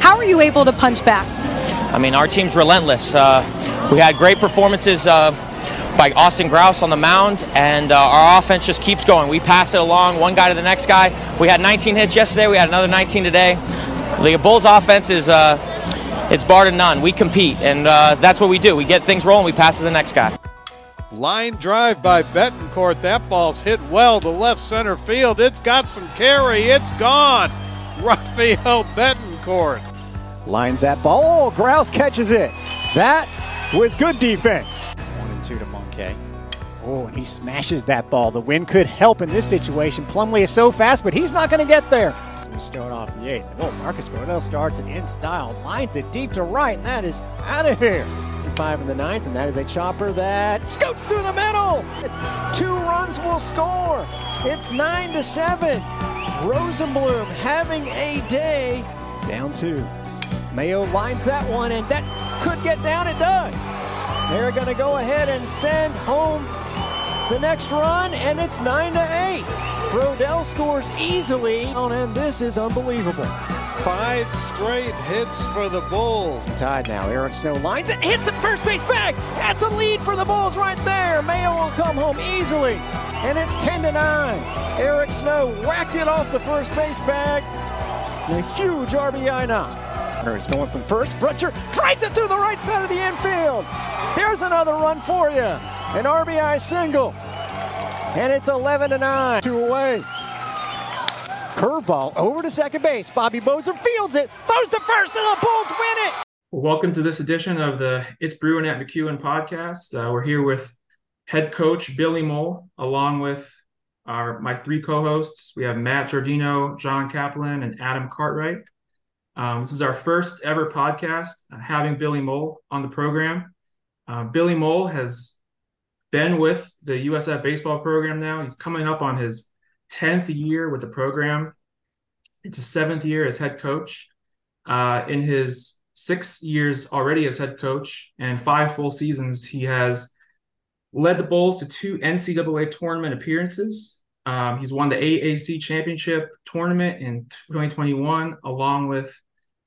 How are you able to punch back? I mean, our team's relentless. Uh, we had great performances uh, by Austin Grouse on the mound, and uh, our offense just keeps going. We pass it along, one guy to the next guy. We had 19 hits yesterday. We had another 19 today. The Bulls' offense is uh, it's bar to none. We compete, and uh, that's what we do. We get things rolling. We pass to the next guy. Line drive by Betancourt. That ball's hit well to left center field. It's got some carry. It's gone. Rafael Betancourt. Lines that ball. Oh, Grouse catches it. That was good defense. One and two to Monkey. Oh, and he smashes that ball. The wind could help in this situation. Plumlee is so fast, but he's not going to get there. We start off the eighth. Oh, Marcus Brodell starts it in style, lines it deep to right, and that is out of here. Five in the ninth, and that is a chopper that scoots through the middle. Two runs will score. It's nine to seven. Rosenblum having a day. Down two. Mayo lines that one, and that could get down. It does. They're going to go ahead and send home the next run, and it's nine to eight. Brodell scores easily, and this is unbelievable. Five straight hits for the Bulls. Tied now. Eric Snow lines it, hits the first base bag. That's a lead for the Bulls right there. Mayo will come home easily, and it's 10 to 9. Eric Snow whacked it off the first base bag. A huge RBI knock. He's going from first. Brutcher drives it through the right side of the infield. Here's another run for you. An RBI single. And it's 11 to 9. Two away. Curveball over to second base. Bobby Bozer fields it, throws to first, and the Bulls win it. Welcome to this edition of the It's Brewin at McEwen podcast. Uh, we're here with head coach Billy Mohl, along with our my three co-hosts. We have Matt Giordino, John Kaplan, and Adam Cartwright. Um, this is our first ever podcast uh, having Billy Mohl on the program. Uh, Billy Mohl has been with the USF baseball program now. He's coming up on his 10th year with the program. It's his seventh year as head coach. Uh, in his six years already as head coach and five full seasons, he has led the Bulls to two NCAA tournament appearances. Um, he's won the AAC championship tournament in 2021, along with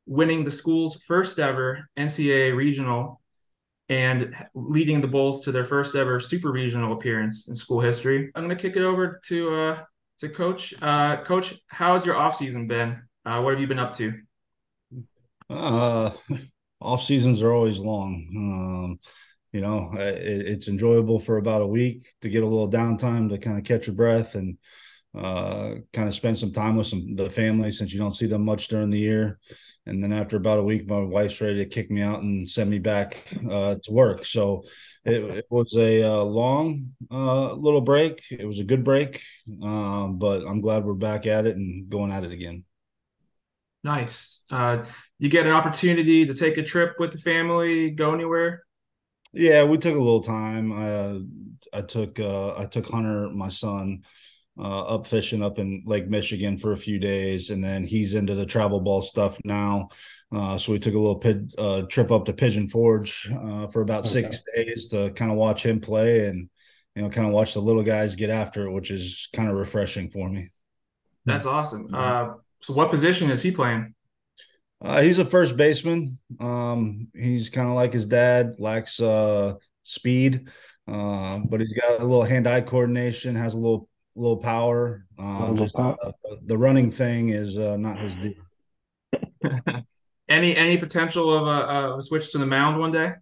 winning the school's first ever NCAA regional and leading the Bulls to their first ever super regional appearance in school history. I'm going to kick it over to uh, to Coach. Uh, Coach, how has your off season been? Uh, what have you been up to? Uh, off seasons are always long. Um, you know, it, it's enjoyable for about a week to get a little downtime to kind of catch your breath and uh, kind of spend some time with some the family since you don't see them much during the year. And then after about a week, my wife's ready to kick me out and send me back uh, to work. So it, it was a uh, long uh, little break. It was a good break, um, but I'm glad we're back at it and going at it again. Nice. Uh, you get an opportunity to take a trip with the family, go anywhere? Yeah, we took a little time. I I took uh, I took Hunter, my son, uh, up fishing up in Lake Michigan for a few days, and then he's into the travel ball stuff now. Uh, so we took a little pid, uh, trip up to Pigeon Forge uh, for about okay. six days to kind of watch him play and you know kind of watch the little guys get after it, which is kind of refreshing for me. That's awesome. Uh, so what position is he playing? Uh, he's a first baseman. Um, he's kind of like his dad, lacks speed, but he's got a little hand-eye coordination, has a little little power. Uh, just, uh, the running thing is uh, not his deal. any any potential of a, a, switch to the mound one day?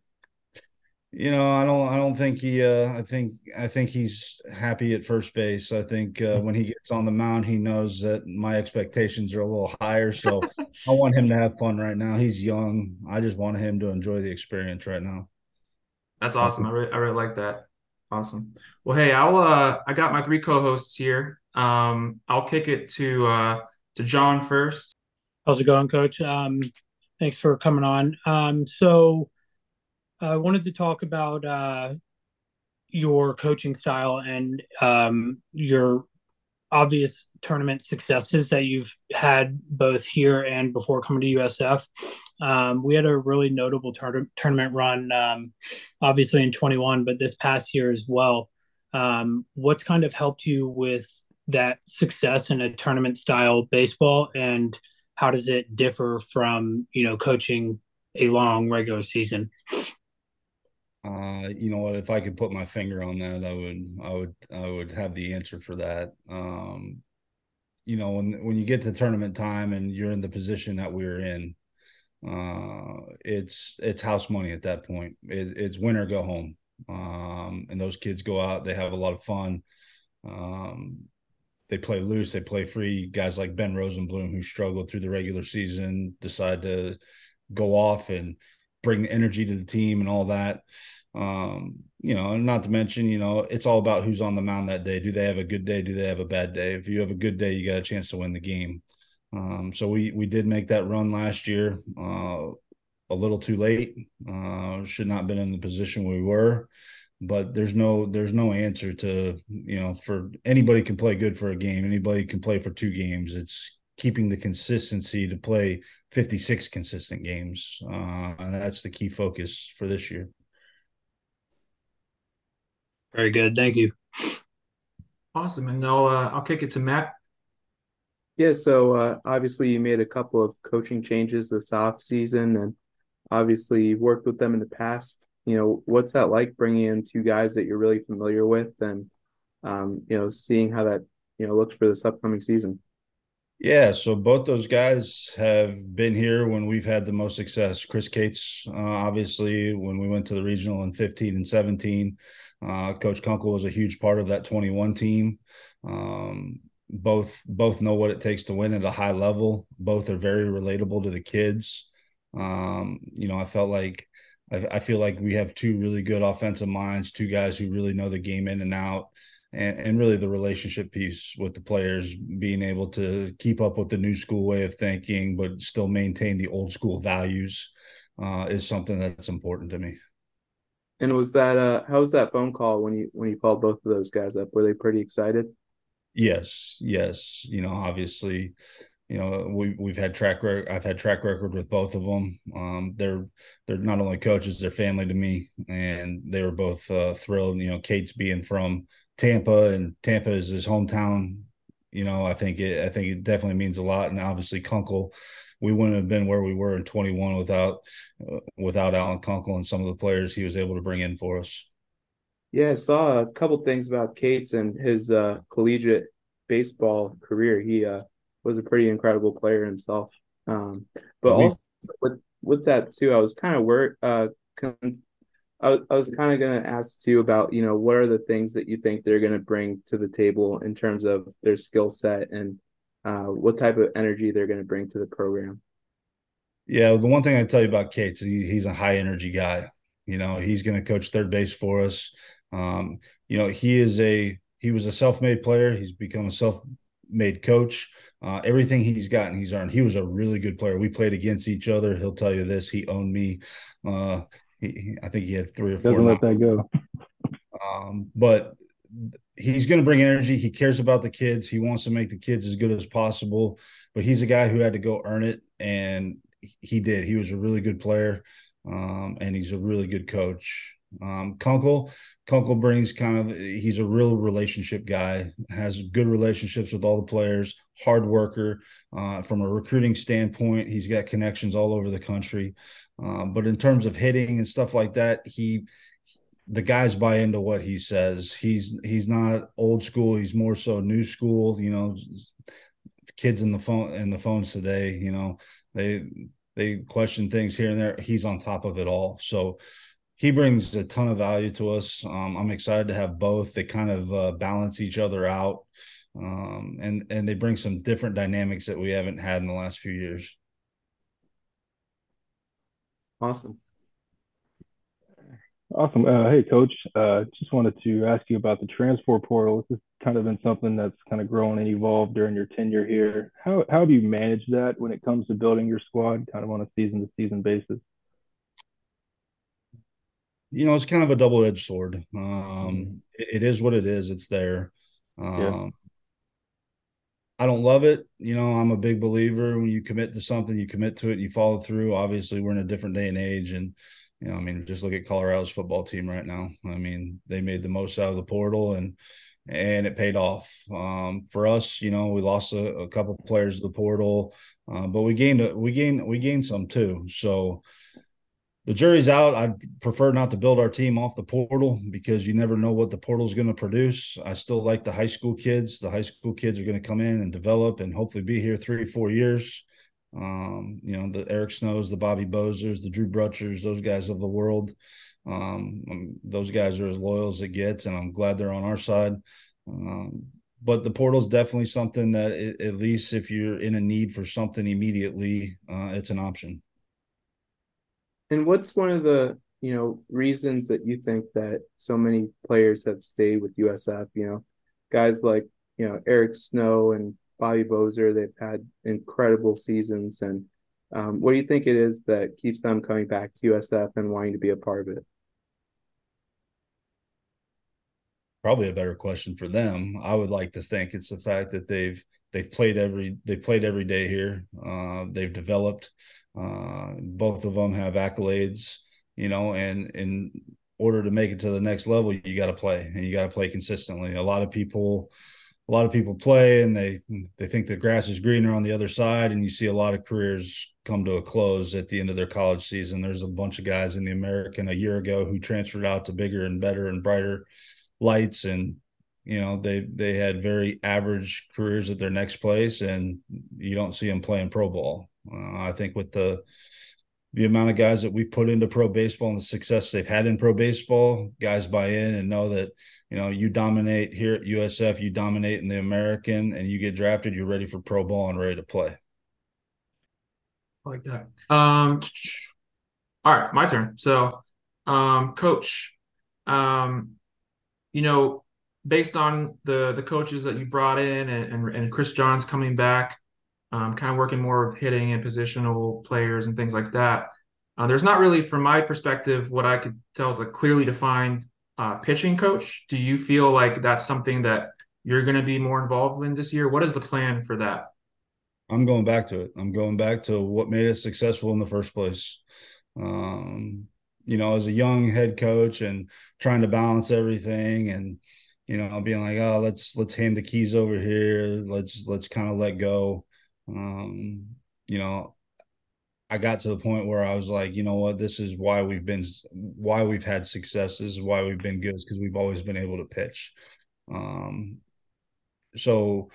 You know, I don't. I don't think he. Uh, I think. I think he's happy at first base. I think uh, when he gets on the mound, he knows that my expectations are a little higher. So I want him to have fun right now. He's young. I just want him to enjoy the experience right now. That's awesome. I really, I really like that. Awesome. Well, hey, I'll uh I got my three co-hosts here. Um I'll kick it to uh to John first. How's it going, coach? Um thanks for coming on. Um so I wanted to talk about uh your coaching style and um your obvious tournament successes that you've had both here and before coming to USF. Um, we had a really notable tur- tournament run, um, obviously in 21, but this past year as well. Um, what's kind of helped you with that success in a tournament style baseball? And how does it differ from you know coaching a long regular season? Uh, you know what? If I could put my finger on that, I would, I would, I would have the answer for that. Um, you know, when when you get to tournament time and you're in the position that we're in, uh, it's it's house money at that point. It, it's win or go home. Um, and those kids go out, they have a lot of fun. Um, they play loose, they play free. Guys like Ben Rosenblum, who struggled through the regular season, decide to go off and bring energy to the team and all that. Um, you know, and not to mention, you know, it's all about who's on the mound that day. Do they have a good day? Do they have a bad day? If you have a good day, you got a chance to win the game. Um, so we we did make that run last year, uh, a little too late. Uh, should not have been in the position we were, but there's no there's no answer to you know for anybody can play good for a game. Anybody can play for two games. It's keeping the consistency to play 56 consistent games, uh, and that's the key focus for this year. Very good, thank you. Awesome, and I'll uh, I'll kick it to Matt. Yeah, so uh, obviously you made a couple of coaching changes this off season, and obviously you've worked with them in the past. You know, what's that like bringing in two guys that you're really familiar with, and um, you know, seeing how that you know looks for this upcoming season? Yeah, so both those guys have been here when we've had the most success. Chris Cates, uh, obviously, when we went to the regional in 15 and 17, uh, Coach Kunkel was a huge part of that 21 team. Um, both both know what it takes to win at a high level. Both are very relatable to the kids. Um, you know, I felt like I, I, feel like we have two really good offensive minds, two guys who really know the game in and out, and, and really the relationship piece with the players, being able to keep up with the new school way of thinking, but still maintain the old school values, uh, is something that's important to me. And was that uh how was that phone call when you when you called both of those guys up? Were they pretty excited? Yes, yes. You know, obviously, you know we we've had track record. I've had track record with both of them. Um, they're they're not only coaches, they're family to me, and they were both uh, thrilled. You know, Cates being from Tampa, and Tampa is his hometown. You know, I think it. I think it definitely means a lot, and obviously Kunkel. We wouldn't have been where we were in 21 without uh, without Alan Kunkel and some of the players he was able to bring in for us. Yeah, I saw a couple things about Cates and his uh, collegiate baseball career. He uh, was a pretty incredible player himself. Um, but also with with that too, I was kind of worried. Uh, con- I, I was kind of going to ask too about you know what are the things that you think they're going to bring to the table in terms of their skill set and uh, what type of energy they're going to bring to the program. Yeah, the one thing I tell you about Cates, he, he's a high energy guy. You know, he's going to coach third base for us. Um, you know, he is a he was a self-made player. He's become a self-made coach. Uh, everything he's gotten, he's earned. He was a really good player. We played against each other. He'll tell you this. He owned me. Uh, he, I think he had three or four. Doesn't let that go. Um, but he's going to bring energy. He cares about the kids. He wants to make the kids as good as possible. But he's a guy who had to go earn it, and he did. He was a really good player, um, and he's a really good coach. Um, Kunkel, Kunkel brings kind of he's a real relationship guy, has good relationships with all the players, hard worker. Uh, from a recruiting standpoint, he's got connections all over the country. Um, but in terms of hitting and stuff like that, he the guys buy into what he says. He's he's not old school. He's more so new school. You know, kids in the phone in the phones today. You know, they they question things here and there. He's on top of it all. So he brings a ton of value to us. Um, I'm excited to have both. They kind of uh, balance each other out, um, and and they bring some different dynamics that we haven't had in the last few years. Awesome. Awesome. Uh, hey, coach. Uh, just wanted to ask you about the transfer portal. This has kind of been something that's kind of grown and evolved during your tenure here. How how do you manage that when it comes to building your squad, kind of on a season to season basis? You know, it's kind of a double edged sword. Um, mm-hmm. it, it is what it is. It's there. Um, yeah. I don't love it. You know, I'm a big believer when you commit to something, you commit to it, you follow through. Obviously, we're in a different day and age, and you know, I mean, just look at Colorado's football team right now. I mean, they made the most out of the portal, and and it paid off. Um, for us, you know, we lost a, a couple players to the portal. uh, but we gained we gained we gained some too. So the jury's out. I'd prefer not to build our team off the portal because you never know what the portal is going to produce. I still like the high school kids. The high school kids are going to come in and develop and hopefully be here three, four years. Um, you know, the Eric Snows, the Bobby Bozers, the Drew Brutchers, those guys of the world. Um, um, those guys are as loyal as it gets, and I'm glad they're on our side. Um, but the portal is definitely something that, it, at least if you're in a need for something immediately, uh, it's an option. And what's one of the you know reasons that you think that so many players have stayed with USF? You know, guys like you know Eric Snow and Bobby Bozer, they've had incredible seasons. And um, what do you think it is that keeps them coming back to USF and wanting to be a part of it? Probably a better question for them. I would like to think it's the fact that they've they've played every they played every day here. Uh, they've developed. Uh, both of them have accolades, you know, and in order to make it to the next level, you got to play and you got to play consistently. A lot of people, a lot of people play and they they think the grass is greener on the other side, and you see a lot of careers come to a close at the end of their college season. There's a bunch of guys in the American a year ago who transferred out to bigger and better and brighter lights and you know they they had very average careers at their next place and you don't see them playing pro ball uh, i think with the the amount of guys that we put into pro baseball and the success they've had in pro baseball guys buy in and know that you know you dominate here at usf you dominate in the american and you get drafted you're ready for pro ball and ready to play. Like that. Um all right my turn. So um coach um you know, based on the the coaches that you brought in and and, and Chris Johns coming back, um, kind of working more with hitting and positional players and things like that. Uh, there's not really, from my perspective, what I could tell is a clearly defined uh, pitching coach. Do you feel like that's something that you're going to be more involved in this year? What is the plan for that? I'm going back to it. I'm going back to what made us successful in the first place. Um, you know, as a young head coach and trying to balance everything and, you know, being like, oh, let's let's hand the keys over here. Let's let's kind of let go. Um, you know, I got to the point where I was like, you know what, this is why we've been why we've had successes, why we've been good, because we've always been able to pitch. Um, so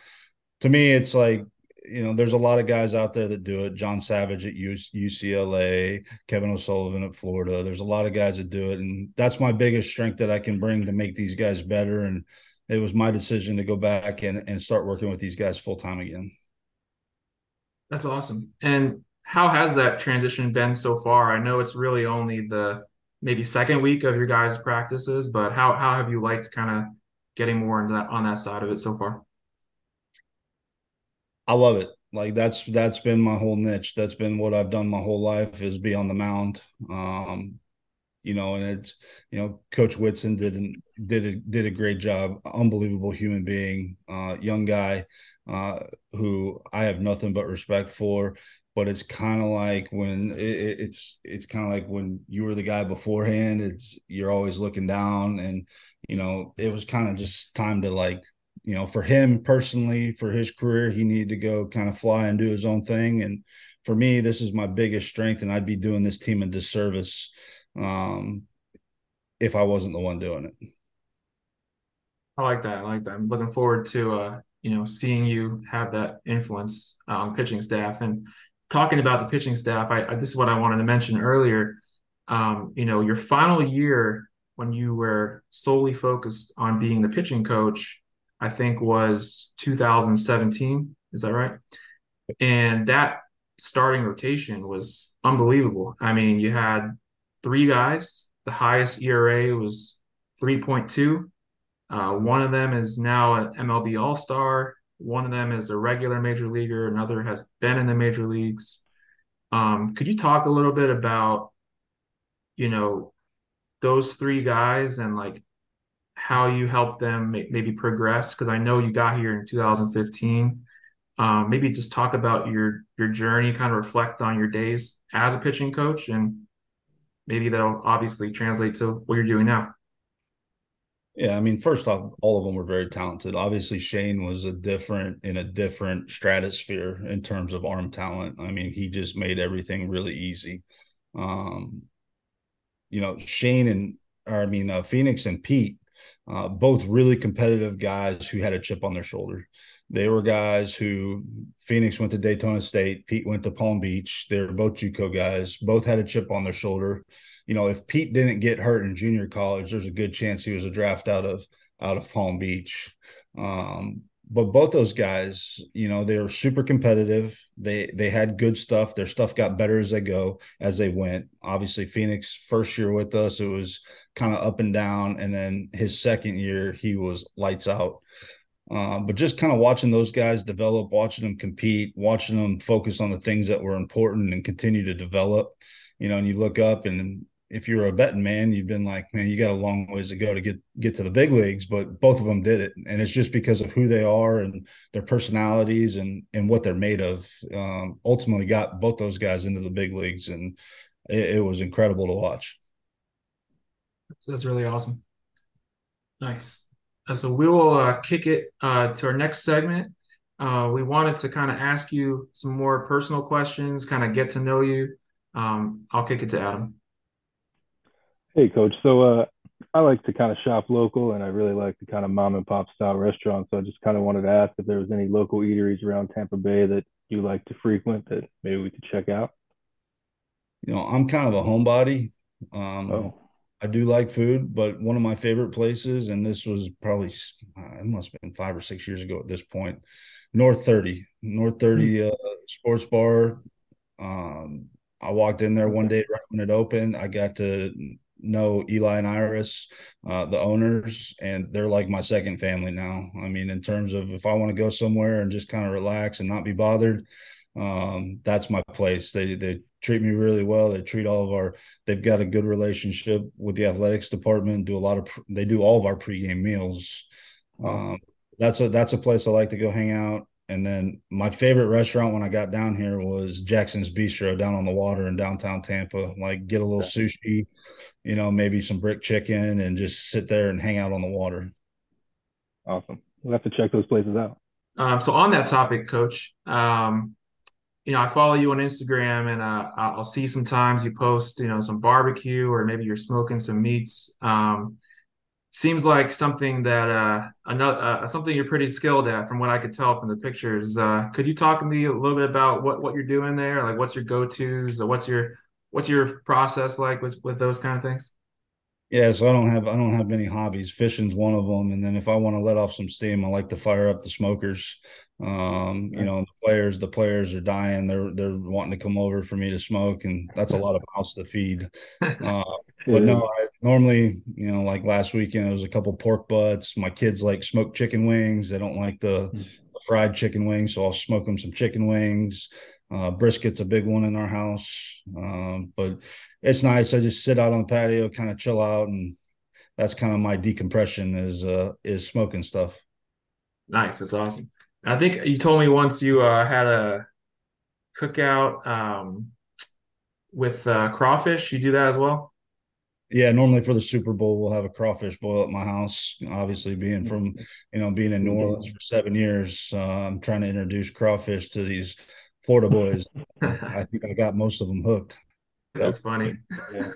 to me, it's like you know, there's a lot of guys out there that do it. John Savage at UCLA, Kevin O'Sullivan at Florida. There's a lot of guys that do it, and that's my biggest strength that I can bring to make these guys better. And it was my decision to go back and and start working with these guys full time again. That's awesome. And how has that transition been so far? I know it's really only the maybe second week of your guys' practices, but how how have you liked kind of getting more into that on that side of it so far? I love it. Like that's that's been my whole niche. That's been what I've done my whole life is be on the mound. Um, you know, and it's you know, Coach Whitson did an, did a did a great job. Unbelievable human being, uh, young guy, uh, who I have nothing but respect for. But it's kind of like when it, it's it's kind of like when you were the guy beforehand. It's you're always looking down, and you know, it was kind of just time to like you know, for him personally, for his career, he needed to go kind of fly and do his own thing. And for me, this is my biggest strength, and I'd be doing this team a disservice um, if I wasn't the one doing it. I like that. I like that. I'm looking forward to uh, you know seeing you have that influence on pitching staff and talking about the pitching staff. I, I this is what I wanted to mention earlier. Um, you know, your final year when you were solely focused on being the pitching coach I think was 2017. Is that right? And that starting rotation was unbelievable. I mean, you had three guys. The highest ERA was 3.2. Uh, one of them is now an MLB All Star. One of them is a regular major leaguer. Another has been in the major leagues. Um, could you talk a little bit about, you know, those three guys and like how you help them maybe progress because I know you got here in 2015. Um, maybe just talk about your your journey, kind of reflect on your days as a pitching coach, and maybe that'll obviously translate to what you're doing now. Yeah, I mean, first off, all of them were very talented. Obviously, Shane was a different in a different stratosphere in terms of arm talent. I mean, he just made everything really easy. Um, you know, Shane and or I mean, uh, Phoenix and Pete, uh, both really competitive guys who had a chip on their shoulder. They were guys who Phoenix went to Daytona State, Pete went to Palm Beach. They were both JUCO guys. Both had a chip on their shoulder. You know, if Pete didn't get hurt in junior college, there's a good chance he was a draft out of out of Palm Beach. Um, but both those guys, you know, they were super competitive. They they had good stuff. Their stuff got better as they go as they went. Obviously, Phoenix first year with us, it was kind of up and down, and then his second year, he was lights out. Uh, but just kind of watching those guys develop, watching them compete, watching them focus on the things that were important and continue to develop, you know, and you look up and if you're a betting man, you've been like, man, you got a long ways to go to get get to the big leagues, but both of them did it, and it's just because of who they are and their personalities and and what they're made of. Um, ultimately, got both those guys into the big leagues, and it, it was incredible to watch. So that's really awesome. Nice. Uh, so we will uh, kick it uh, to our next segment. Uh, we wanted to kind of ask you some more personal questions, kind of get to know you. Um, I'll kick it to Adam. Hey, coach. So uh, I like to kind of shop local, and I really like the kind of mom and pop style restaurants. So I just kind of wanted to ask if there was any local eateries around Tampa Bay that you like to frequent that maybe we could check out. You know, I'm kind of a homebody. Um, oh. I do like food, but one of my favorite places, and this was probably uh, it must have been five or six years ago at this point, North 30, North 30 mm-hmm. uh, Sports Bar. Um, I walked in there one day right when it opened. I got to know Eli and Iris, uh, the owners, and they're like my second family now. I mean, in terms of if I want to go somewhere and just kind of relax and not be bothered, um, that's my place. They they treat me really well. They treat all of our. They've got a good relationship with the athletics department. Do a lot of. They do all of our pregame meals. Um, that's a that's a place I like to go hang out. And then my favorite restaurant when I got down here was Jackson's Bistro down on the water in downtown Tampa. Like get a little sushi, you know, maybe some brick chicken and just sit there and hang out on the water. Awesome. We'll have to check those places out. Um, so on that topic, coach, um, you know, I follow you on Instagram and uh, I'll see sometimes you post, you know, some barbecue or maybe you're smoking some meats. Um, seems like something that uh, another uh, something you're pretty skilled at, from what I could tell from the pictures. Uh, could you talk to me a little bit about what what you're doing there? Like, what's your go tos? What's your what's your process like with with those kind of things? Yeah, so I don't have I don't have many hobbies. Fishing's one of them, and then if I want to let off some steam, I like to fire up the smokers. Um, you know, the players the players are dying. They're they're wanting to come over for me to smoke, and that's a lot of mouths to feed. Uh, but no, I normally you know like last weekend it was a couple pork butts. My kids like smoked chicken wings. They don't like the, hmm. the fried chicken wings, so I'll smoke them some chicken wings. Uh, brisket's a big one in our house, um, but it's nice. I just sit out on the patio, kind of chill out, and that's kind of my decompression is uh, is smoking stuff. Nice, that's awesome. I think you told me once you uh, had a cookout um, with uh, crawfish. You do that as well. Yeah, normally for the Super Bowl, we'll have a crawfish boil at my house. Obviously, being from you know being in New Orleans for seven years, uh, I'm trying to introduce crawfish to these Florida boys. I think I got most of them hooked. That's funny. Yeah.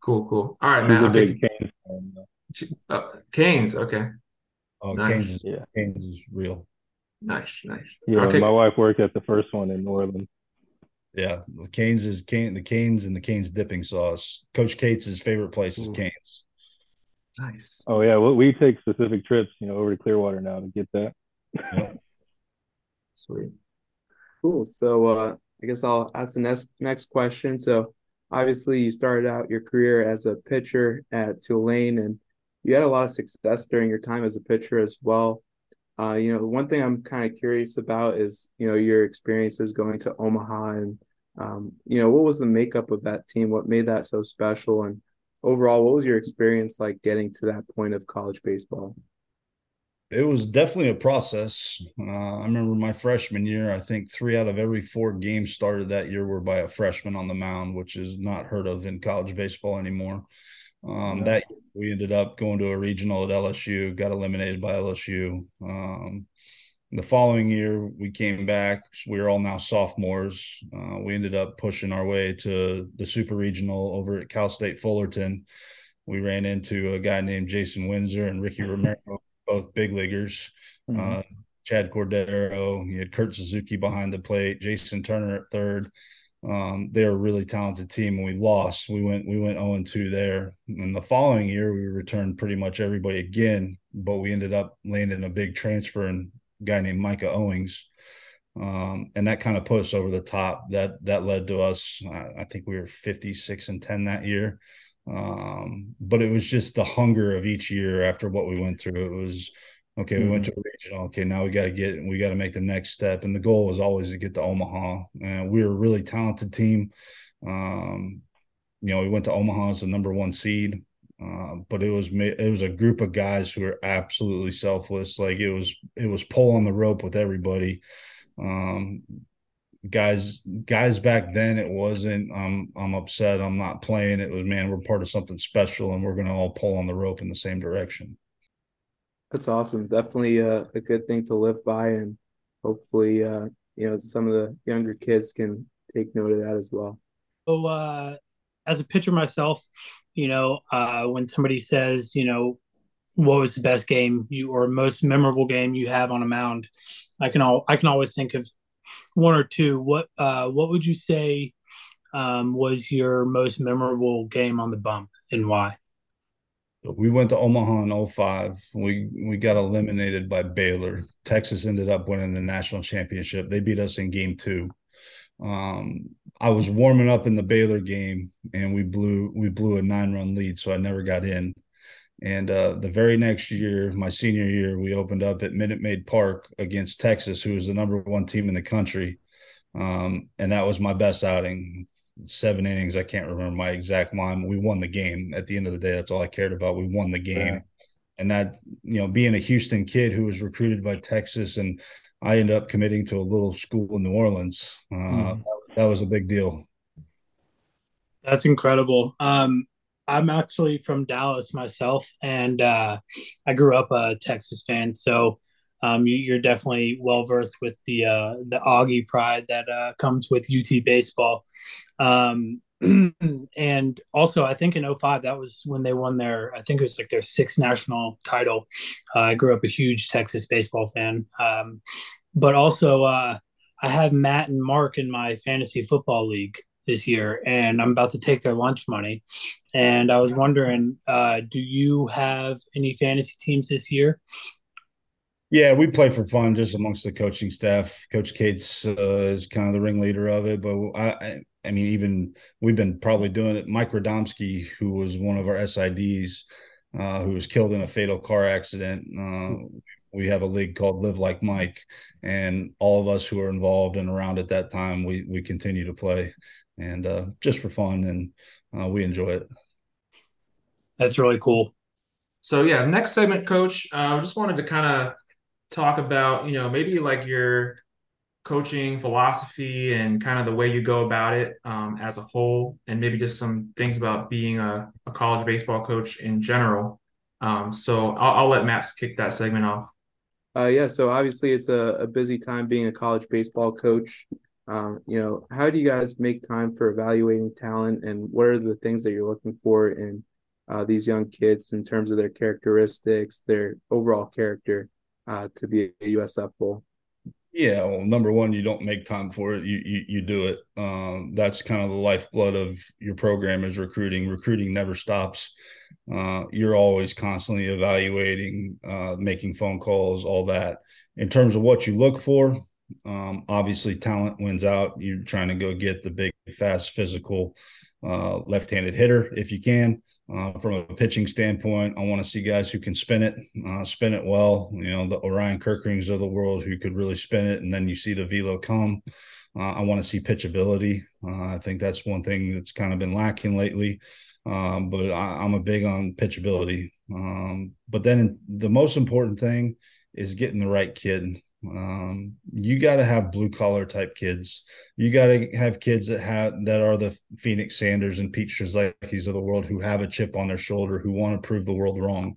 cool, cool. All right, man. Okay. Canes, uh, Canes, okay. Oh, nice. Canes is yeah. Canes is real. Nice, nice. Yeah, okay. my wife worked at the first one in New Orleans. Yeah, the Canes is Cane the Canes and the Canes dipping sauce. Coach Cates' favorite place is Ooh. Canes. Nice. Oh yeah, well, we take specific trips, you know, over to Clearwater now to get that. Sweet. Cool. So uh, I guess I'll ask the next next question. So obviously you started out your career as a pitcher at Tulane and you had a lot of success during your time as a pitcher as well. Uh, you know, one thing I'm kind of curious about is, you know, your experiences going to Omaha and, um, you know, what was the makeup of that team? What made that so special? And overall, what was your experience like getting to that point of college baseball? It was definitely a process. Uh, I remember my freshman year, I think three out of every four games started that year were by a freshman on the mound, which is not heard of in college baseball anymore. Um, yeah. That we ended up going to a regional at LSU, got eliminated by LSU. Um, the following year, we came back. We were all now sophomores. Uh, we ended up pushing our way to the super regional over at Cal State Fullerton. We ran into a guy named Jason Windsor and Ricky Romero, both big leaguers. Mm-hmm. Uh, Chad Cordero, you had Kurt Suzuki behind the plate, Jason Turner at third. Um, they were a really talented team, and we lost. We went we went 0 2 there. And the following year, we returned pretty much everybody again, but we ended up landing a big transfer and guy named Micah Owings. Um, and that kind of put us over the top. That that led to us. I, I think we were 56 and 10 that year. Um, but it was just the hunger of each year after what we went through. It was okay. Mm-hmm. We went mm-hmm. to a regional. Okay, now we got to get we got to make the next step. And the goal was always to get to Omaha. And we were a really talented team. Um, you know, we went to Omaha as the number one seed. Uh, but it was it was a group of guys who were absolutely selfless. Like it was it was pull on the rope with everybody. Um, guys guys back then it wasn't I'm I'm upset I'm not playing. It was man we're part of something special and we're gonna all pull on the rope in the same direction. That's awesome. Definitely a, a good thing to live by and hopefully uh, you know some of the younger kids can take note of that as well. So uh as a pitcher myself, you know, uh, when somebody says, you know, what was the best game you or most memorable game you have on a mound, I can all I can always think of one or two. What uh, what would you say um, was your most memorable game on the bump and why? We went to Omaha in 05. We we got eliminated by Baylor. Texas ended up winning the national championship. They beat us in game two. Um, I was warming up in the Baylor game, and we blew we blew a nine run lead, so I never got in. And uh, the very next year, my senior year, we opened up at Minute Maid Park against Texas, who was the number one team in the country, um, and that was my best outing. Seven innings, I can't remember my exact line. We won the game. At the end of the day, that's all I cared about. We won the game. Yeah. And that, you know, being a Houston kid who was recruited by Texas and I ended up committing to a little school in New Orleans. Uh, mm. That was a big deal. That's incredible. Um, I'm actually from Dallas myself, and uh, I grew up a Texas fan. So um, you, are definitely well versed with the uh, the Augie pride that uh, comes with UT baseball. Um, and also, I think in 05, that was when they won their, I think it was like their sixth national title. Uh, I grew up a huge Texas baseball fan. Um, but also, uh, I have Matt and Mark in my fantasy football league this year, and I'm about to take their lunch money. And I was wondering, uh, do you have any fantasy teams this year? Yeah, we play for fun just amongst the coaching staff. Coach Cates uh, is kind of the ringleader of it, but I, I mean, even we've been probably doing it. Mike Radomski, who was one of our SIDs, uh, who was killed in a fatal car accident. Uh, we have a league called Live Like Mike, and all of us who are involved and around at that time, we we continue to play, and uh, just for fun, and uh, we enjoy it. That's really cool. So yeah, next segment, Coach. Uh, I uh, just wanted to kind of talk about you know maybe like your coaching philosophy and kind of the way you go about it um, as a whole, and maybe just some things about being a, a college baseball coach in general. Um, so I'll, I'll, let Matt kick that segment off. Uh, yeah, so obviously it's a, a busy time being a college baseball coach. Um, you know, how do you guys make time for evaluating talent, and what are the things that you're looking for in uh, these young kids in terms of their characteristics, their overall character uh, to be a USF Bull? Yeah, well, number one, you don't make time for it. You you, you do it. Um, that's kind of the lifeblood of your program is recruiting. Recruiting never stops. Uh, you're always constantly evaluating, uh, making phone calls, all that. In terms of what you look for, um, obviously talent wins out. You're trying to go get the big, fast, physical, uh, left-handed hitter if you can. Uh, from a pitching standpoint, I want to see guys who can spin it, uh, spin it well. You know, the Orion Kerkerings of the world who could really spin it, and then you see the velo come. Uh, I want to see pitchability. Uh, I think that's one thing that's kind of been lacking lately. Um, but I, am a big on pitchability. Um, but then the most important thing is getting the right kid. Um, you got to have blue collar type kids. You got to have kids that have that are the Phoenix Sanders and Pete Strzelecki's of the world who have a chip on their shoulder, who want to prove the world wrong.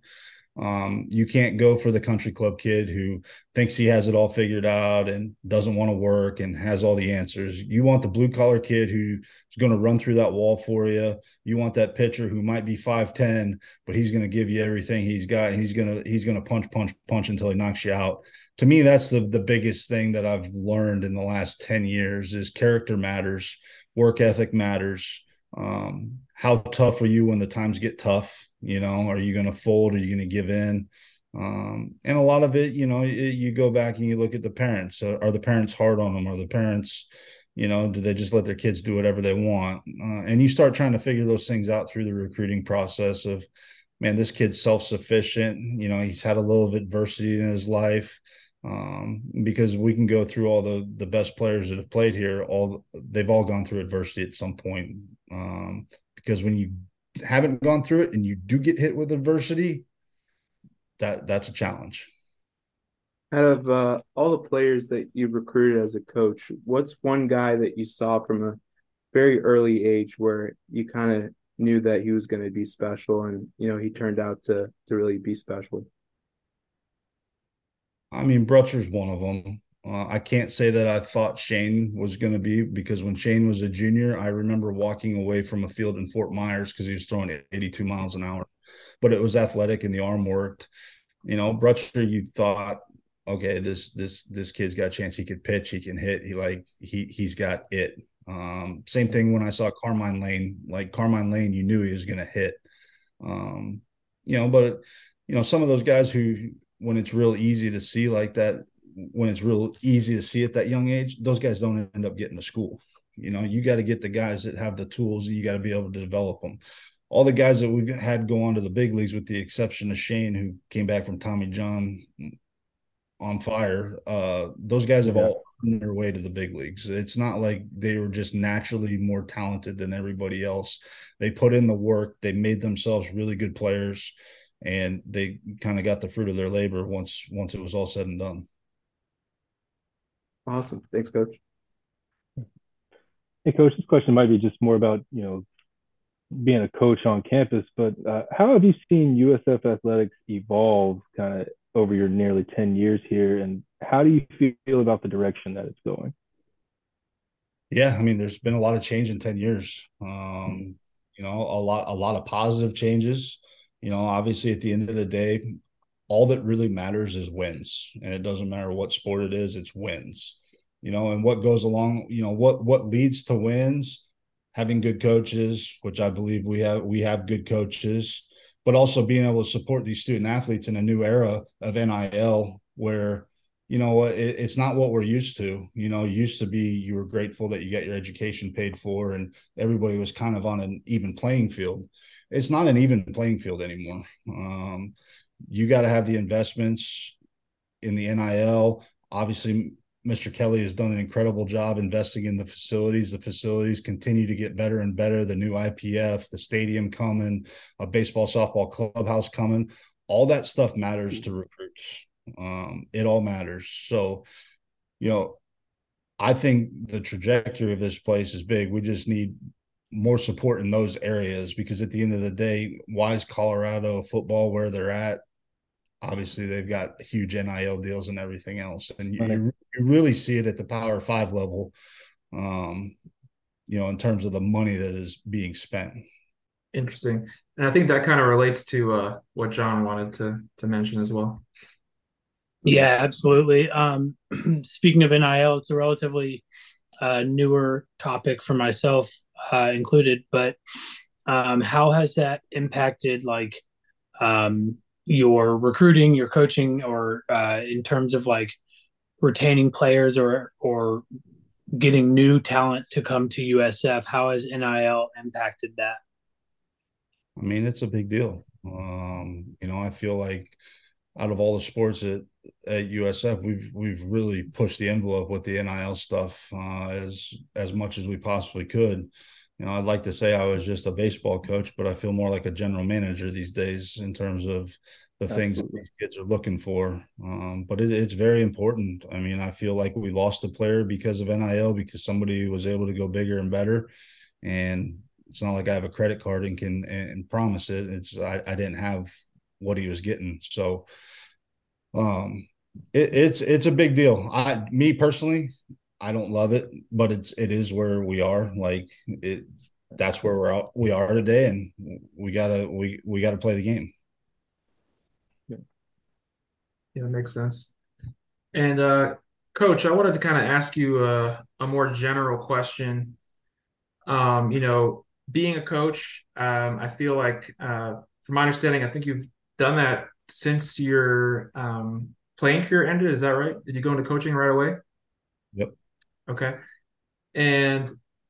Um, you can't go for the country club kid who thinks he has it all figured out and doesn't want to work and has all the answers. You want the blue collar kid who's going to run through that wall for you. You want that pitcher who might be 5'10, but he's going to give you everything he's got he's going to he's going to punch punch punch until he knocks you out. To me that's the the biggest thing that I've learned in the last 10 years is character matters, work ethic matters. Um, how tough are you when the times get tough? You know, are you going to fold? Are you going to give in? Um, and a lot of it, you know, it, you go back and you look at the parents. Uh, are the parents hard on them? Are the parents, you know, do they just let their kids do whatever they want? Uh, and you start trying to figure those things out through the recruiting process of, man, this kid's self sufficient. You know, he's had a little of adversity in his life. Um, because we can go through all the the best players that have played here. All they've all gone through adversity at some point. Um, because when you haven't gone through it and you do get hit with adversity, that that's a challenge. Out of uh, all the players that you recruited as a coach, what's one guy that you saw from a very early age where you kind of knew that he was going to be special, and you know he turned out to to really be special? I mean, Brutcher's one of them. Uh, I can't say that I thought Shane was going to be because when Shane was a junior, I remember walking away from a field in Fort Myers because he was throwing 82 miles an hour, but it was athletic and the arm worked. You know, Brutcher, you thought, okay, this this this kid's got a chance. He could pitch, he can hit. He like he he's got it. Um, same thing when I saw Carmine Lane. Like Carmine Lane, you knew he was going to hit. Um, you know, but you know some of those guys who when it's real easy to see like that when it's real easy to see at that young age, those guys don't end up getting to school. You know, you got to get the guys that have the tools. You got to be able to develop them. All the guys that we've had go on to the big leagues, with the exception of Shane, who came back from Tommy John on fire, uh, those guys have yeah. all earned their way to the big leagues. It's not like they were just naturally more talented than everybody else. They put in the work. They made themselves really good players, and they kind of got the fruit of their labor once once it was all said and done. Awesome. Thanks, Coach. Hey, Coach, this question might be just more about, you know, being a coach on campus, but uh, how have you seen USF athletics evolve kind of over your nearly 10 years here? And how do you feel about the direction that it's going? Yeah, I mean, there's been a lot of change in 10 years. Um, you know, a lot, a lot of positive changes. You know, obviously at the end of the day, all that really matters is wins and it doesn't matter what sport it is it's wins. You know and what goes along you know what what leads to wins? Having good coaches which i believe we have we have good coaches but also being able to support these student athletes in a new era of nil where you know it, it's not what we're used to. You know used to be you were grateful that you got your education paid for and everybody was kind of on an even playing field. It's not an even playing field anymore. Um, you got to have the investments in the NIL. Obviously, Mr. Kelly has done an incredible job investing in the facilities. The facilities continue to get better and better. The new IPF, the stadium coming, a baseball, softball clubhouse coming. All that stuff matters to recruits. Um, it all matters. So, you know, I think the trajectory of this place is big. We just need more support in those areas because at the end of the day, why is Colorado football where they're at? Obviously, they've got huge NIL deals and everything else, and you, you really see it at the Power Five level. Um, you know, in terms of the money that is being spent. Interesting, and I think that kind of relates to uh, what John wanted to to mention as well. Yeah, absolutely. Um, speaking of NIL, it's a relatively uh, newer topic for myself uh, included, but um, how has that impacted like um, your recruiting, your coaching, or uh, in terms of like retaining players or or getting new talent to come to USF? How has NIL impacted that? I mean, it's a big deal. Um, you know, I feel like out of all the sports at, at USF, we've we've really pushed the envelope with the NIL stuff uh, as as much as we possibly could. You know, I'd like to say I was just a baseball coach, but I feel more like a general manager these days in terms of the things that these kids are looking for. Um, but it, it's very important. I mean, I feel like we lost a player because of NIL because somebody was able to go bigger and better. And it's not like I have a credit card and can and promise it. It's I, I didn't have what he was getting. So um it, it's it's a big deal. I me personally, I don't love it, but it's it is where we are. Like it that's where we're out we are today and we gotta we we gotta play the game. Yeah, that makes sense. And uh, coach, I wanted to kind of ask you a, a more general question. Um, you know, being a coach, um, I feel like, uh, from my understanding, I think you've done that since your um, playing career ended. Is that right? Did you go into coaching right away? Yep. Okay. And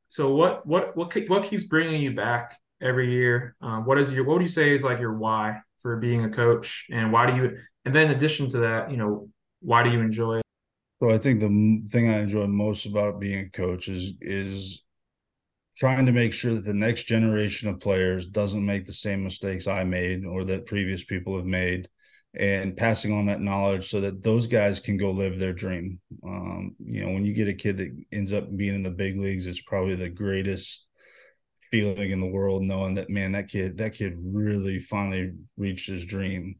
so, what what what what keeps bringing you back every year? Um, what is your what would you say is like your why for being a coach, and why do you and then in addition to that, you know, why do you enjoy it? So I think the thing I enjoy most about being a coach is is trying to make sure that the next generation of players doesn't make the same mistakes I made or that previous people have made and passing on that knowledge so that those guys can go live their dream. Um, you know, when you get a kid that ends up being in the big leagues, it's probably the greatest feeling in the world knowing that man, that kid, that kid really finally reached his dream.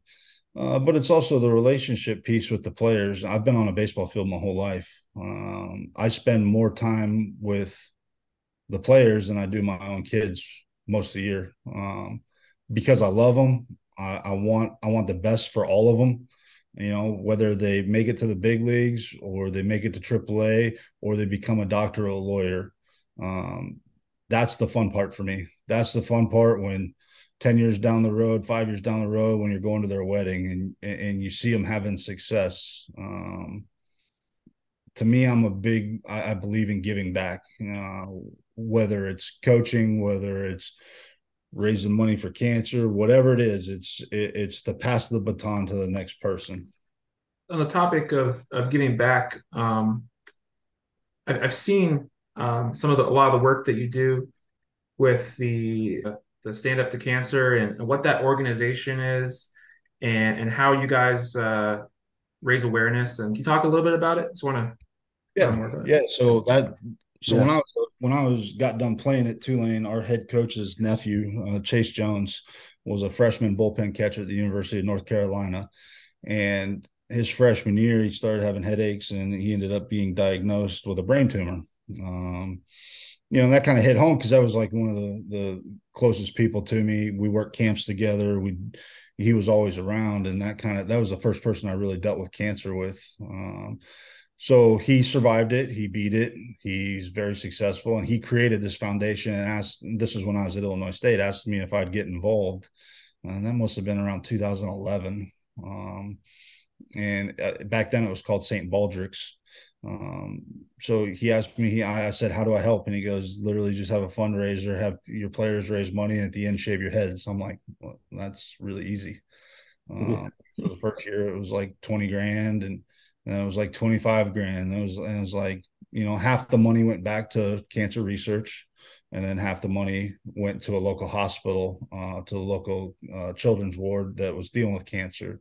Uh, but it's also the relationship piece with the players. I've been on a baseball field my whole life. Um, I spend more time with the players than I do my own kids most of the year um, because I love them. I, I, want I want the best for all of them. You know, whether they make it to the big leagues or they make it to AAA or they become a doctor or a lawyer. Um, that's the fun part for me. That's the fun part when 10 years down the road, five years down the road, when you're going to their wedding and, and you see them having success. Um, to me, I'm a big, I, I believe in giving back, uh, whether it's coaching, whether it's raising money for cancer, whatever it is, it's, it, it's to pass the baton to the next person. On the topic of, of giving back, um, I've, I've seen um, some of the, a lot of the work that you do with the the Stand Up to Cancer and, and what that organization is and, and how you guys uh, raise awareness. And can you talk a little bit about it? Just want to. Yeah. Yeah. So that, so yeah. when I was, when I was got done playing at Tulane, our head coach's nephew, uh, Chase Jones, was a freshman bullpen catcher at the University of North Carolina. And his freshman year, he started having headaches and he ended up being diagnosed with a brain tumor. Um, you know that kind of hit home because that was like one of the the closest people to me we worked camps together we he was always around and that kind of that was the first person i really dealt with cancer with um, so he survived it he beat it he's very successful and he created this foundation and asked this is when i was at illinois state asked me if i'd get involved and that must have been around 2011 um, and uh, back then it was called st baldrick's um, so he asked me, he, I said, how do I help? And he goes, literally just have a fundraiser, have your players raise money and at the end shave your head. So I'm like, well, that's really easy. Um, so the first year it was like 20 grand and then it was like 25 grand. And it was, and it was like, you know, half the money went back to cancer research and then half the money went to a local hospital, uh, to the local uh, children's ward that was dealing with cancer.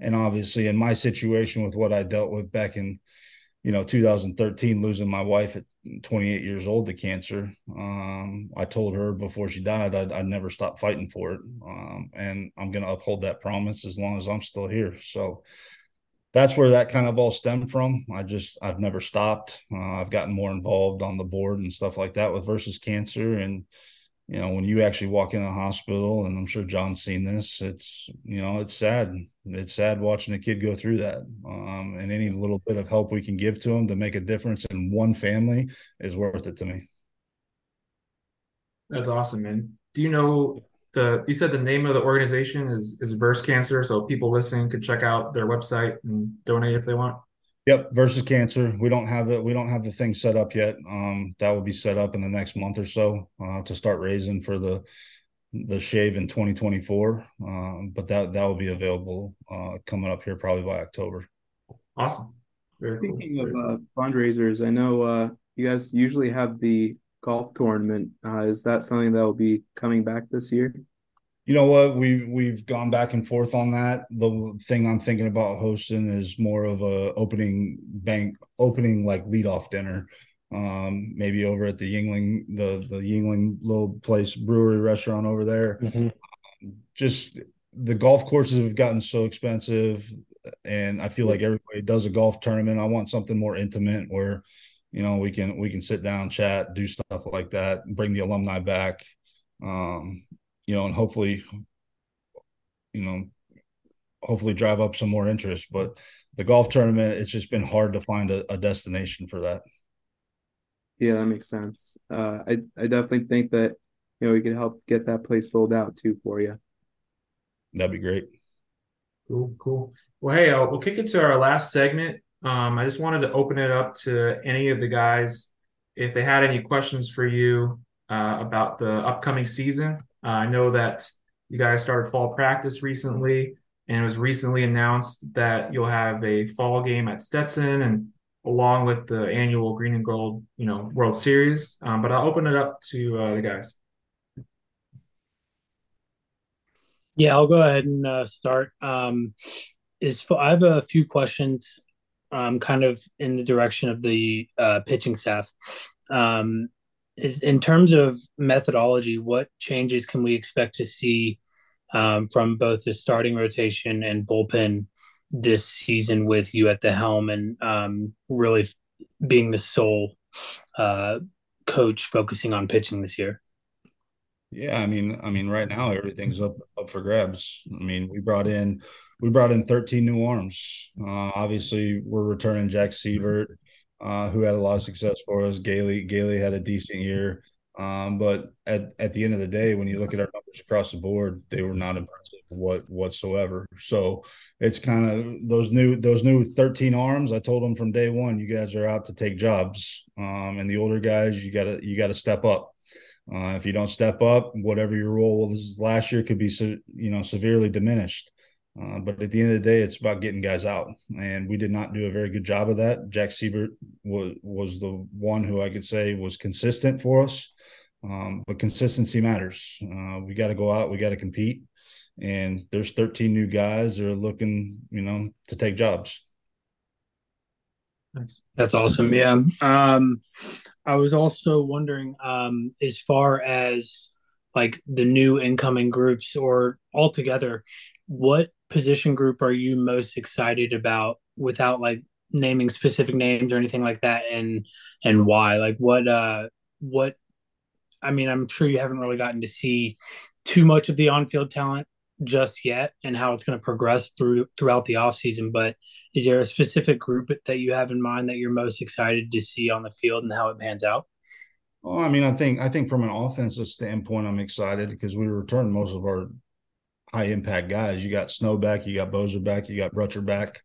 And obviously in my situation with what I dealt with back in you know 2013 losing my wife at 28 years old to cancer um, i told her before she died I'd, I'd never stop fighting for it um, and i'm going to uphold that promise as long as i'm still here so that's where that kind of all stemmed from i just i've never stopped uh, i've gotten more involved on the board and stuff like that with versus cancer and you know, when you actually walk in a hospital, and I'm sure John's seen this, it's, you know, it's sad. It's sad watching a kid go through that. Um, and any little bit of help we can give to them to make a difference in one family is worth it to me. That's awesome, man. Do you know the, you said the name of the organization is, is Verse Cancer. So people listening could check out their website and donate if they want. Yep, versus cancer. We don't have it. We don't have the thing set up yet. Um, that will be set up in the next month or so uh, to start raising for the the shave in 2024. Um, but that that will be available uh, coming up here probably by October. Awesome. Very Speaking cool. of uh, fundraisers, I know uh, you guys usually have the golf tournament. Uh, is that something that will be coming back this year? You know what? We've we've gone back and forth on that. The thing I'm thinking about hosting is more of a opening bank opening like leadoff dinner. Um, maybe over at the Yuengling, the the Yuengling little place brewery restaurant over there. Mm-hmm. Just the golf courses have gotten so expensive, and I feel like everybody does a golf tournament. I want something more intimate where, you know, we can we can sit down, chat, do stuff like that, bring the alumni back. Um, you know, and hopefully, you know, hopefully drive up some more interest. But the golf tournament, it's just been hard to find a, a destination for that. Yeah, that makes sense. Uh, I I definitely think that you know we could help get that place sold out too for you. That'd be great. Cool, cool. Well, hey, uh, we'll kick it to our last segment. Um, I just wanted to open it up to any of the guys if they had any questions for you uh, about the upcoming season. Uh, I know that you guys started fall practice recently, and it was recently announced that you'll have a fall game at Stetson, and along with the annual Green and Gold, you know, World Series. Um, but I'll open it up to uh, the guys. Yeah, I'll go ahead and uh, start. Um, is I have a few questions, um, kind of in the direction of the uh, pitching staff. Um, is in terms of methodology, what changes can we expect to see um, from both the starting rotation and bullpen this season with you at the helm and um, really being the sole uh, coach focusing on pitching this year? Yeah, I mean, I mean, right now everything's up up for grabs. I mean, we brought in we brought in 13 new arms. Uh, obviously, we're returning Jack Siebert uh, who had a lot of success for us. Gailey Gailey had a decent year. Um, but at, at the end of the day, when you look at our numbers across the board, they were not impressive what whatsoever. So it's kind of those new those new 13 arms. I told them from day one, you guys are out to take jobs. Um, and the older guys, you gotta you gotta step up. Uh, if you don't step up, whatever your role was last year could be you know severely diminished. Uh, but at the end of the day, it's about getting guys out, and we did not do a very good job of that. Jack Siebert was was the one who I could say was consistent for us, um, but consistency matters. Uh, we got to go out, we got to compete, and there's 13 new guys that are looking, you know, to take jobs. Nice. That's awesome. Yeah. Um, I was also wondering, um, as far as like the new incoming groups or altogether, what position group are you most excited about without like naming specific names or anything like that and and why like what uh what i mean i'm sure you haven't really gotten to see too much of the on-field talent just yet and how it's going to progress through throughout the off season but is there a specific group that you have in mind that you're most excited to see on the field and how it pans out well i mean i think i think from an offensive standpoint i'm excited because we returned most of our high impact guys. You got Snow back, you got Bozer back, you got Brutcher back.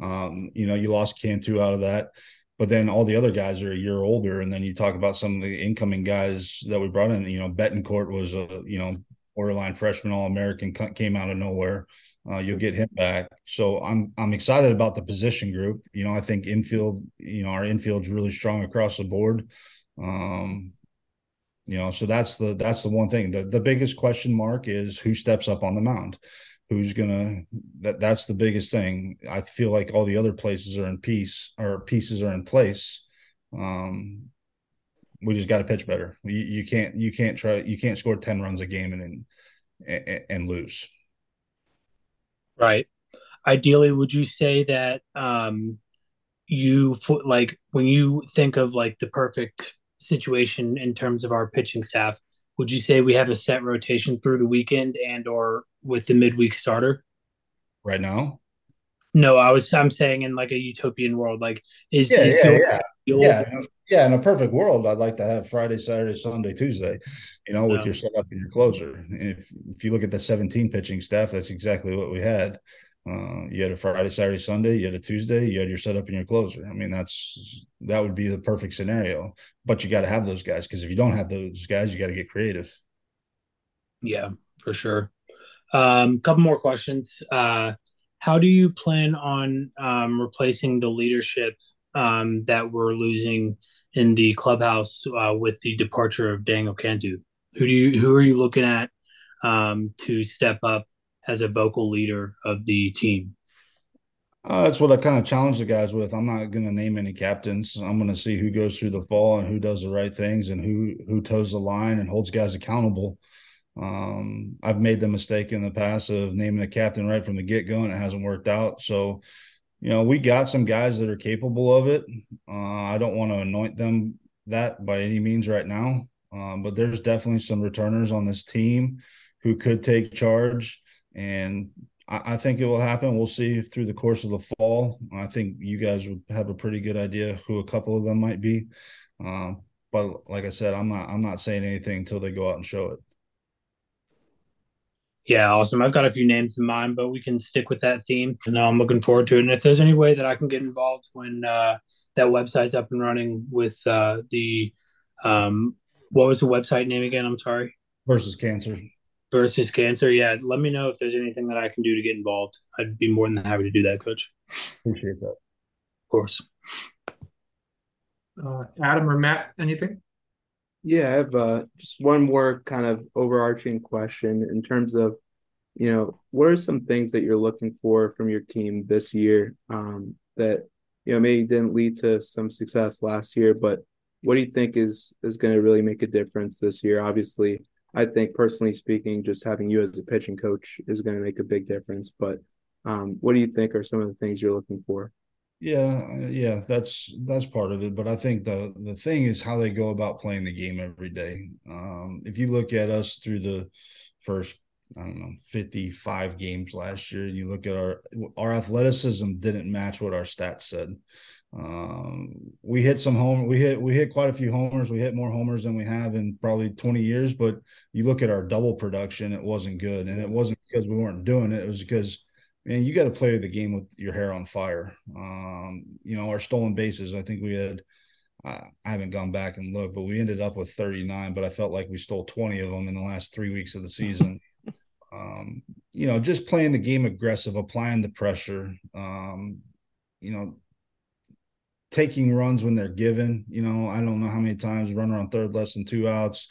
Um, you know, you lost Cantu out of that, but then all the other guys are a year older. And then you talk about some of the incoming guys that we brought in. You know, Betancourt was a you know borderline freshman All American, came out of nowhere. Uh, you'll get him back. So I'm I'm excited about the position group. You know, I think infield, you know, our infield's really strong across the board. Um, you know, so that's the that's the one thing. The the biggest question mark is who steps up on the mound. Who's gonna that that's the biggest thing. I feel like all the other places are in peace or pieces are in place. Um we just got to pitch better. You, you can't you can't try you can't score 10 runs a game and and, and lose. Right. Ideally, would you say that um you like when you think of like the perfect situation in terms of our pitching staff. Would you say we have a set rotation through the weekend and or with the midweek starter? Right now? No, I was I'm saying in like a utopian world. Like is, yeah, is yeah, yeah. yeah. Yeah, in a perfect world, I'd like to have Friday, Saturday, Sunday, Tuesday, you know, with no. your setup and your closer. If if you look at the 17 pitching staff, that's exactly what we had. Uh, you had a Friday, Saturday, Sunday. You had a Tuesday. You had your setup and your closer. I mean, that's that would be the perfect scenario. But you got to have those guys because if you don't have those guys, you got to get creative. Yeah, for sure. A um, couple more questions. Uh, how do you plan on um, replacing the leadership um, that we're losing in the clubhouse uh, with the departure of Daniel Cantu? Who do you who are you looking at um, to step up as a vocal leader of the team? Uh, that's what I kind of challenge the guys with. I'm not going to name any captains. I'm going to see who goes through the fall and who does the right things and who who toes the line and holds guys accountable. Um, I've made the mistake in the past of naming a captain right from the get go, and it hasn't worked out. So, you know, we got some guys that are capable of it. Uh, I don't want to anoint them that by any means right now, um, but there's definitely some returners on this team who could take charge. And I, I, think it will happen. We'll see through the course of the fall. I think you guys would have a pretty good idea who a couple of them might be. Um, but like I said, I'm not I'm not saying anything until they go out and show it. Yeah, awesome. I've got a few names in mind, but we can stick with that theme. And I'm looking forward to it. And if there's any way that I can get involved when uh, that website's up and running with uh, the, um, what was the website name again? I'm sorry. Versus Cancer. Versus Cancer. Yeah. Let me know if there's anything that I can do to get involved. I'd be more than happy to do that, Coach. Appreciate that. Of course. Uh, Adam or Matt, anything? Yeah, I have uh, just one more kind of overarching question in terms of, you know, what are some things that you're looking for from your team this year um, that, you know, maybe didn't lead to some success last year, but what do you think is is going to really make a difference this year? Obviously, I think personally speaking, just having you as a pitching coach is going to make a big difference. But um, what do you think are some of the things you're looking for? Yeah, uh, yeah, that's that's part of it. But I think the the thing is how they go about playing the game every day. Um, if you look at us through the first, I don't know, fifty five games last year, you look at our our athleticism didn't match what our stats said. Um, we hit some home, we hit we hit quite a few homers. We hit more homers than we have in probably twenty years. But you look at our double production, it wasn't good, and it wasn't because we weren't doing it. It was because man, you got to play the game with your hair on fire. Um, you know, our stolen bases, I think we had, uh, I haven't gone back and looked, but we ended up with 39, but I felt like we stole 20 of them in the last three weeks of the season. um, you know, just playing the game aggressive, applying the pressure, um, you know, taking runs when they're given. You know, I don't know how many times runner on third less than two outs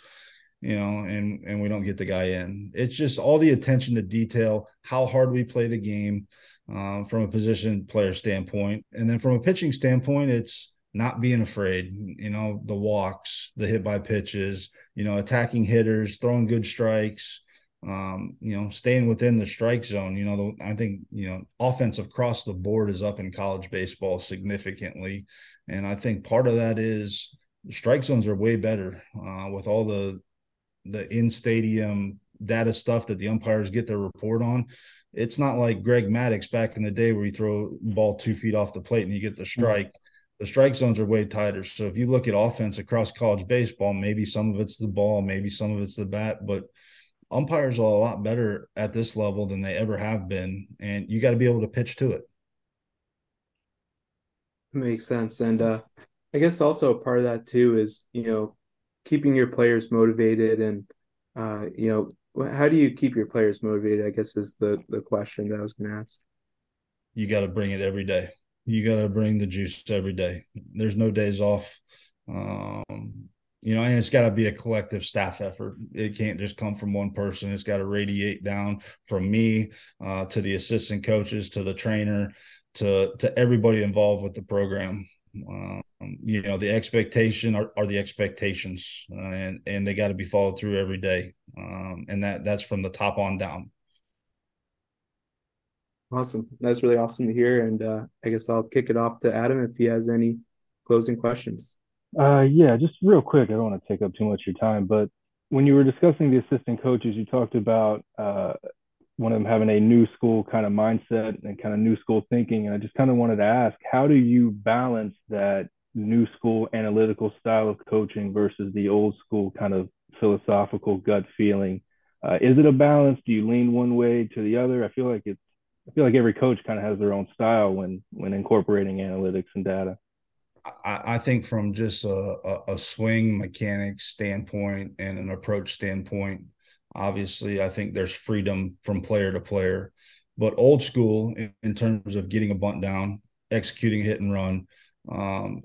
you know, and and we don't get the guy in. It's just all the attention to detail, how hard we play the game uh, from a position player standpoint, and then from a pitching standpoint, it's not being afraid. You know, the walks, the hit by pitches, you know, attacking hitters, throwing good strikes. Um, you know, staying within the strike zone. You know, the, I think you know, offense across the board is up in college baseball significantly, and I think part of that is strike zones are way better uh, with all the the in stadium data stuff that the umpires get their report on. It's not like Greg Maddux back in the day where you throw ball two feet off the plate and you get the mm-hmm. strike. The strike zones are way tighter. So if you look at offense across college baseball, maybe some of it's the ball, maybe some of it's the bat, but umpires are a lot better at this level than they ever have been. And you got to be able to pitch to it. Makes sense. And uh, I guess also a part of that too is, you know, keeping your players motivated and uh, you know how do you keep your players motivated i guess is the the question that i was going to ask. You got to bring it every day. You got to bring the juice every day. There's no days off. Um, you know and it's got to be a collective staff effort. It can't just come from one person. It's got to radiate down from me uh, to the assistant coaches to the trainer to to everybody involved with the program um, you know, the expectation are, are the expectations, uh, and and they got to be followed through every day, um, and that that's from the top on down. Awesome, that's really awesome to hear, and uh, I guess I'll kick it off to Adam if he has any closing questions. Uh, yeah, just real quick. I don't want to take up too much of your time, but when you were discussing the assistant coaches, you talked about uh, one of them having a new school kind of mindset and kind of new school thinking. And I just kind of wanted to ask, how do you balance that new school analytical style of coaching versus the old school kind of philosophical gut feeling? Uh, is it a balance? Do you lean one way to the other? I feel like it's I feel like every coach kind of has their own style when when incorporating analytics and data. I, I think from just a, a, a swing mechanics standpoint and an approach standpoint, Obviously, I think there's freedom from player to player, but old school in, in terms of getting a bunt down, executing hit and run, um,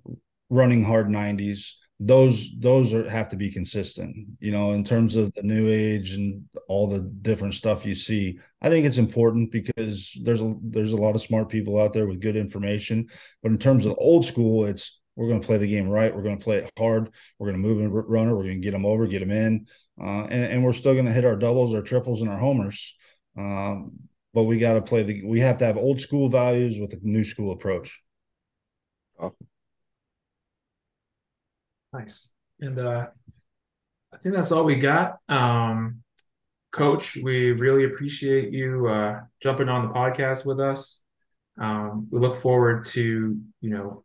running hard 90s those those are have to be consistent you know in terms of the new age and all the different stuff you see. I think it's important because there's a there's a lot of smart people out there with good information but in terms of old school it's we're going to play the game right we're going to play it hard we're going to move and runner we're going to get them over get them in uh, and, and, we're still going to hit our doubles our triples and our homers um, but we got to play the we have to have old school values with a new school approach awesome Nice. And uh, I think that's all we got. Um, Coach, we really appreciate you uh, jumping on the podcast with us. Um, we look forward to you know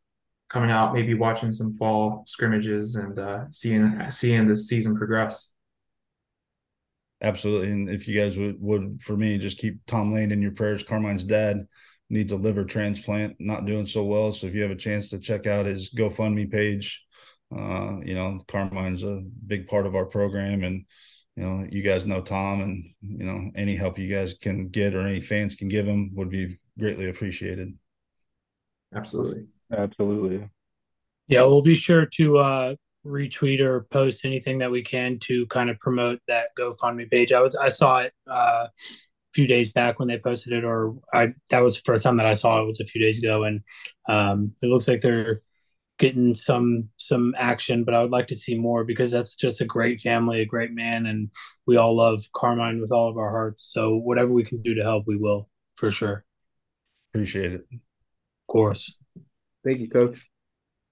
coming out, maybe watching some fall scrimmages and uh, seeing seeing the season progress. Absolutely, and if you guys would would for me, just keep Tom Lane in your prayers. Carmine's dad needs a liver transplant, not doing so well. So if you have a chance to check out his GoFundMe page, uh, you know, Carmine's a big part of our program, and you know, you guys know Tom, and you know, any help you guys can get or any fans can give him would be greatly appreciated. Absolutely, absolutely. Yeah, we'll be sure to uh, retweet or post anything that we can to kind of promote that GoFundMe page. I was I saw it uh, a few days back when they posted it, or I that was the first time that I saw it was a few days ago, and um, it looks like they're getting some some action, but I would like to see more because that's just a great family, a great man, and we all love Carmine with all of our hearts. So whatever we can do to help, we will for sure. Appreciate it. Of course. Thank you, Coach.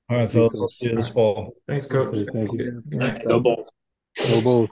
All right, Phil. See you this fall. Thanks, Coach. Thank you. Go Bulls. Go Bulls.